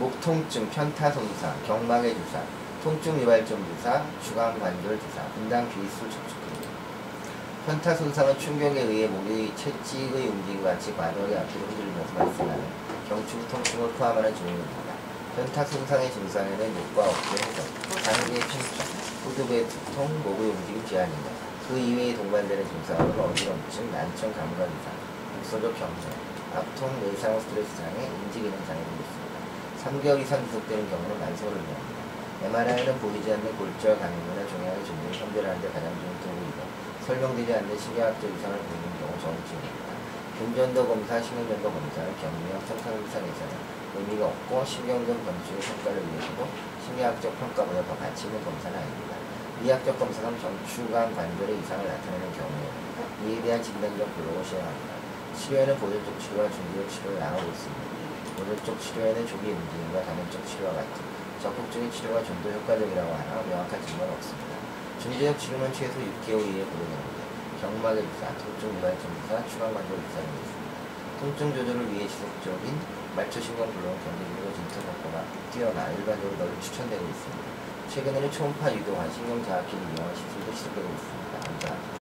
목 통증, 편타 손상, 경막의 주사, 통증 유발점 주사, 주간 관절 주사, 분당 비술 척추 등. 편타 손상은 충격에 의해 목이 채찍의 움직임과 같이 과도하게 앞뒤로 흔들리면서 발생하는 경추 통증을 포함하는 증후입니다. 편타 손상의 증상에는 목과 어깨 회전, 장기의 통증, 후두부의 두통, 목의 움직임 제한입니다. 그 이외에 동반되는 증상은 어지럼증, 난청, 감각 이상, 국소적 경련, 압통, 뇌상호 스트레스 장애, 인지기능 장애 등이 있습니다. 3개월 이상 지속되는 경우는 만성을 의미합니다. MRI는 보이지 않는 골절 감염이나 종양의 존재를 선별하는 데 가장 좋은 도구이고 설명되지 않는 신경학적 이상을 보이는 경우 정증입니다. 금전도 검사, 신경전도 검사는 경미와 성상이상에서는 의미가 없고 신경전 건축의 평가를 위해서도 신경학적 평가보다 더 가치 있는 검사는 아닙니다. 의학적 검사는 경추관 관절의 이상을 나타내는 경우에 이에 대한 진단적 블록을 시행합니다. 치료에는 보조적 치료와 중기적 치료를 나누고 있습니다. 보조적 치료에는 조기 움직임과 단원적 치료와 같은 적극적인 치료가 좀 더 효과적이라고 하나 명확한 증거는 없습니다. 중기적 치료는 최소 6개월 이내에 보존됩니다. 경막의 주사, 통증 유발점 주사, 추간관절 주사 등이 있습니다. 통증 조절을 위해 지속적인 말초신경 블록은 경제적으로 진통 효과가 뛰어나 일반적으로 널리 추천되고 있습니다. 최근에는 초음파 유도한 신경자극기를 이용한 시술도 시도되고 있습니다. 감사합니다.